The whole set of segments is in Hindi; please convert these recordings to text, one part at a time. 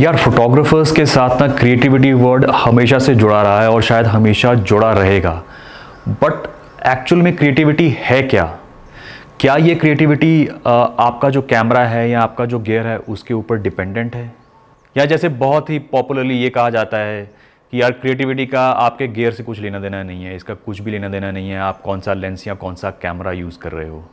यार फोटोग्राफर्स के साथ ना क्रिएटिविटी वर्ड हमेशा से जुड़ा रहा है और शायद हमेशा जुड़ा रहेगा। बट एक्चुअल में क्रिएटिविटी है क्या? क्या ये क्रिएटिविटी आपका जो कैमरा है या आपका जो गियर है, उसके ऊपर डिपेंडेंट है? या जैसे बहुत ही पॉपुलरली ये कहा जाता है कि यार क्रिएटिविटी का आपके गियर से कुछ लेना देना नहीं है, इसका कुछ भी लेना देना नहीं है, आप कौन सा लेंस या कौन सा कैमरा यूज़ कर रहे हो?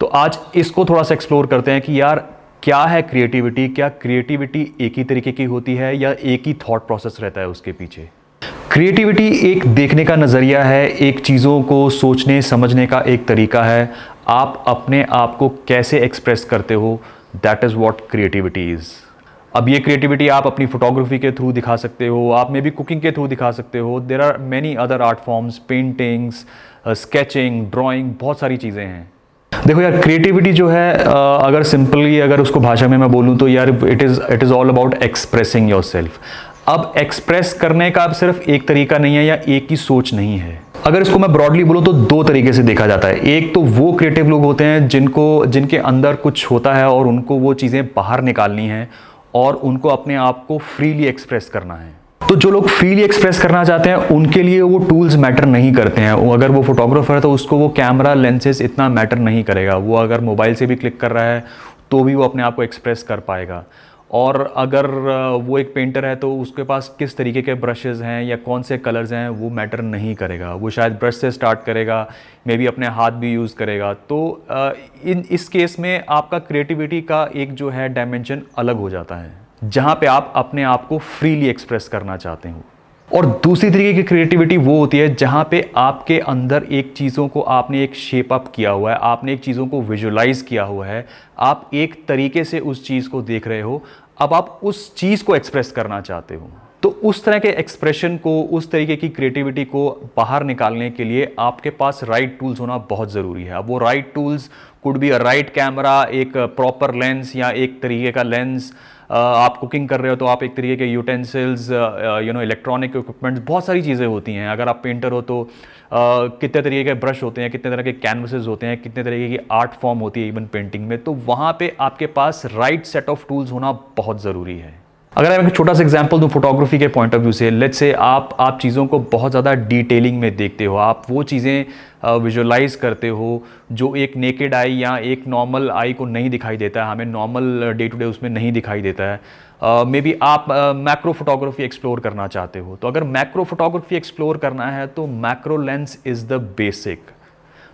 तो आज इसको थोड़ा सा एक्सप्लोर करते हैं कि यार क्या है क्रिएटिविटी क्या क्रिएटिविटी एक ही तरीके की होती है या एक ही थॉट प्रोसेस रहता है उसके पीछे? क्रिएटिविटी एक देखने का नज़रिया है, एक चीज़ों को सोचने, समझने का एक तरीका है। आप अपने आप को कैसे एक्सप्रेस करते हो? That is what creativity is अब ये क्रिएटिविटी आप अपनी फोटोग्राफी के थ्रू दिखा सकते हो, आप मे बी कुकिंग के थ्रू दिखा सकते हो। There are many other art forms paintings sketching drawing बहुत सारी चीज़ें हैं। देखो यार क्रिएटिविटी जो है अगर सिंपली अगर उसको भाषा में मैं बोलूँ तो यार it is it is all about expressing yourself अब एक्सप्रेस करने का अब सिर्फ़ एक तरीका नहीं है या एक ही सोच नहीं है। अगर इसको मैं ब्रॉडली बोलूँ तो दो तरीके से देखा जाता है। एक तो वो क्रिएटिव लोग होते हैं जिनको, जिनके अंदर कुछ होता है और उनको वो चीज़ें बाहर निकालनी हैं और उनको अपने आप को फ्रीली एक्सप्रेस करना है। तो जो लोग फ्रीली एक्सप्रेस करना चाहते हैं, उनके लिए वो टूल्स मैटर नहीं करते हैं। अगर वो फोटोग्राफर है तो उसको वो कैमरा लेंसेज इतना मैटर नहीं करेगा। वो अगर मोबाइल से भी क्लिक कर रहा है तो भी वो अपने आप को एक्सप्रेस कर पाएगा। और अगर वो एक पेंटर है तो उसके पास किस तरीके के ब्रशेज़ हैं या कौन से कलर्स हैं, वो मैटर नहीं करेगा। वो शायद ब्रश से स्टार्ट करेगा मे बी अपने हाथ भी यूज़ करेगा। तो इन, इस केस में आपका क्रिएटिविटी का एक जो है डायमेंशन अलग हो जाता है। जहाँ पे आप अपने आप को फ्रीली एक्सप्रेस करना चाहते हो। और दूसरी तरीके की क्रिएटिविटी वो होती है जहाँ पे आपके अंदर एक चीज़ों को आपने एक शेप अप किया हुआ है, आपने एक चीज़ों को विजुलाइज किया हुआ है, आप एक तरीके से उस चीज़ को देख रहे हो, अब आप उस चीज़ को एक्सप्रेस करना चाहते हो। तो उस तरह के एक्सप्रेशन को, उस तरीके की क्रिएटिविटी को बाहर निकालने के लिए आपके पास राइट टूल्स होना बहुत ज़रूरी है। अब वो right tools could be a right camera एक प्रॉपर लेंस या एक तरीके का लेंस आप कुकिंग कर रहे हो तो आप एक तरीके के utensils you know electronic equipments बहुत सारी चीज़ें होती हैं। अगर आप पेंटर हो तो कितने तरीके के ब्रश होते हैं, कितने तरह के कैनवसेज होते हैं, कितने तरीके की आर्ट फॉर्म होती है इवन पेंटिंग में तो वहाँ पर आपके पास राइट सेट ऑफ़ टूल्स होना बहुत ज़रूरी है। अगर मैं एक छोटा सा एग्जांपल दूँ फोटोग्राफी के पॉइंट ऑफ़ व्यू से लेट्स से आप आप चीज़ों को बहुत ज़्यादा डिटेलिंग में देखते हो आप वो चीज़ें विजुलाइज करते हो जो एक नेकेड आई या एक नॉर्मल आई को नहीं दिखाई देता है हमें नॉर्मल डे टू डे उसमें नहीं दिखाई देता है। मे uh, बी आप मैक्रो फोटोग्राफी एक्सप्लोर करना चाहते हो। तो अगर मैक्रो फोटोग्राफी एक्सप्लोर करना है तो macro lens is the basic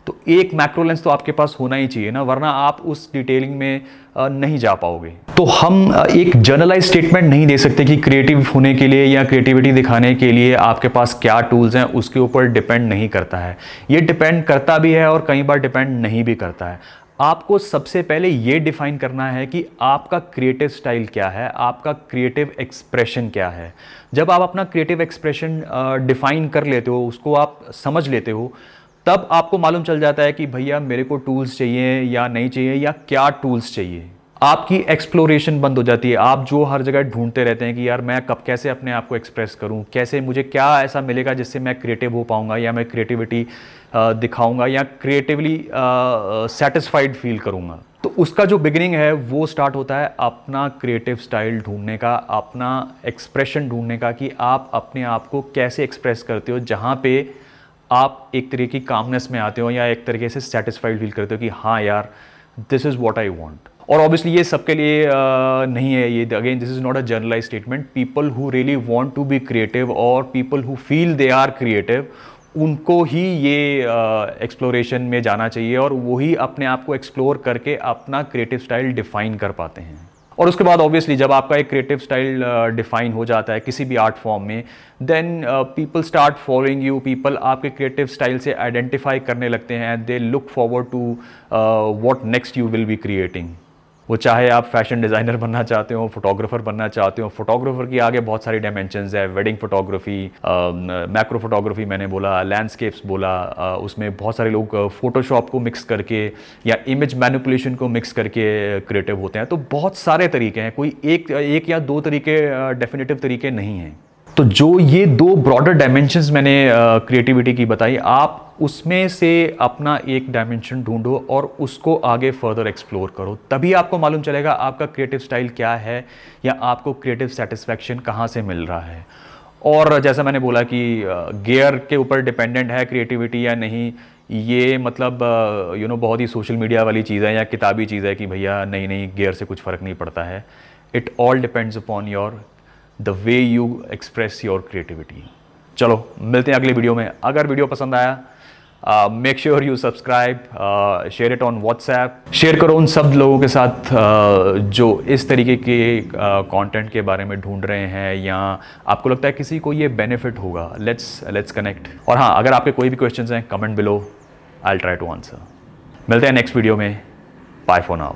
तो एक मैक्रो लेंस तो आपके पास होना ही चाहिए ना, वरना आप उस डिटेलिंग में नहीं जा पाओगे। तो हम एक जर्नलाइज स्टेटमेंट नहीं दे सकते कि क्रिएटिव होने के लिए या क्रिएटिविटी दिखाने के लिए आपके पास क्या टूल्स हैं, उसके ऊपर डिपेंड नहीं करता है। ये डिपेंड करता भी है और कई बार डिपेंड नहीं भी करता है। आपको सबसे पहले ये डिफाइन करना है कि आपका क्रिएटिव स्टाइल क्या है, आपका क्रिएटिव एक्सप्रेशन क्या है। जब आप अपना क्रिएटिव एक्सप्रेशन डिफाइन कर लेते हो, उसको आप समझ लेते हो तब आपको मालूम चल जाता है कि भैया मेरे को टूल्स चाहिए या नहीं चाहिए या क्या टूल्स चाहिए। आपकी एक्सप्लोरेशन बंद हो जाती है। आप जो हर जगह ढूंढते रहते हैं कि यार मैं कब कैसे अपने आप को एक्सप्रेस करूँ, कैसे मुझे क्या ऐसा मिलेगा जिससे मैं क्रिएटिव हो पाऊँगा या मैं क्रिएटिविटी दिखाऊँगा या क्रिएटिवली सेटिस्फाइड फील करूँगा। तो उसका जो बिगिनिंग है, वो स्टार्ट होता है अपना क्रिएटिव स्टाइल ढूँढने का, अपना एक्सप्रेशन ढूँढने का कि आप अपने आप को कैसे एक्सप्रेस करते हो, जहाँ पे आप एक तरीके की कामनेस में आते हो या एक तरीके से सेटिस्फाइड फील करते हो कि हाँ यार this is what I want और ऑब्वियसली ये सबके लिए नहीं है ये। Again this is not a generalize statement people who really want to be creative और people who feel they are creative उनको ही ये एक्सप्लोरेशन में जाना चाहिए और वही अपने आप को एक्सप्लोर करके अपना क्रिएटिव स्टाइल डिफाइन कर पाते हैं। और उसके बाद ऑब्वियसली जब आपका एक क्रिएटिव स्टाइल डिफाइन हो जाता है किसी भी आर्ट फॉर्म में then people start following you people आपके क्रिएटिव स्टाइल से आइडेंटिफाई करने लगते हैं they look forward to what next you will be creating वो चाहे आप फ़ैशन डिज़ाइनर बनना चाहते हो फोटोग्राफर बनना चाहते हो फोटोग्राफर की आगे बहुत सारी डायमेंशन है। वेडिंग फोटोग्राफी मैक्रो फोटोग्राफी मैंने बोला लैंडस्केप्स बोला uh, उसमें बहुत सारे लोग फोटोशॉप को मिक्स करके या इमेज मैनिपुलेशन को मिक्स करके क्रिएटिव होते हैं। तो बहुत सारे तरीके हैं। कोई एक एक या दो तरीके डेफिनेटिव तरीके नहीं हैं। तो जो ये दो ब्रॉडर डायमेंशंस मैंने क्रिएटिविटी uh, की बताई आप उसमें से अपना एक डायमेंशन ढूंढो और उसको आगे फर्दर एक्सप्लोर करो। तभी आपको मालूम चलेगा आपका क्रिएटिव स्टाइल क्या है या आपको क्रिएटिव सेटिस्फैक्शन कहाँ से मिल रहा है। और जैसा मैंने बोला कि गियर के ऊपर डिपेंडेंट है क्रिएटिविटी या नहीं ये मतलब यू नो बहुत ही सोशल मीडिया वाली चीज़ है या किताबी चीज़ है कि भैया नहीं नहीं गेयर से कुछ फ़र्क नहीं पड़ता है। It all depends upon your the way you express your creativity चलो मिलते हैं अगले वीडियो में। अगर वीडियो पसंद आया make sure you subscribe share it on WhatsApp share करो उन सब लोगों के साथ uh, जो इस तरीके के कंटेंट uh, के बारे में ढूंढ रहे हैं या आपको लगता है किसी को ये बेनिफिट होगा। लेट्स लेट्स कनेक्ट और हाँ अगर आपके कोई भी क्वेश्चंस हैं comment below I try to answer मिलते हैं नेक्स्ट वीडियो में। Bye for now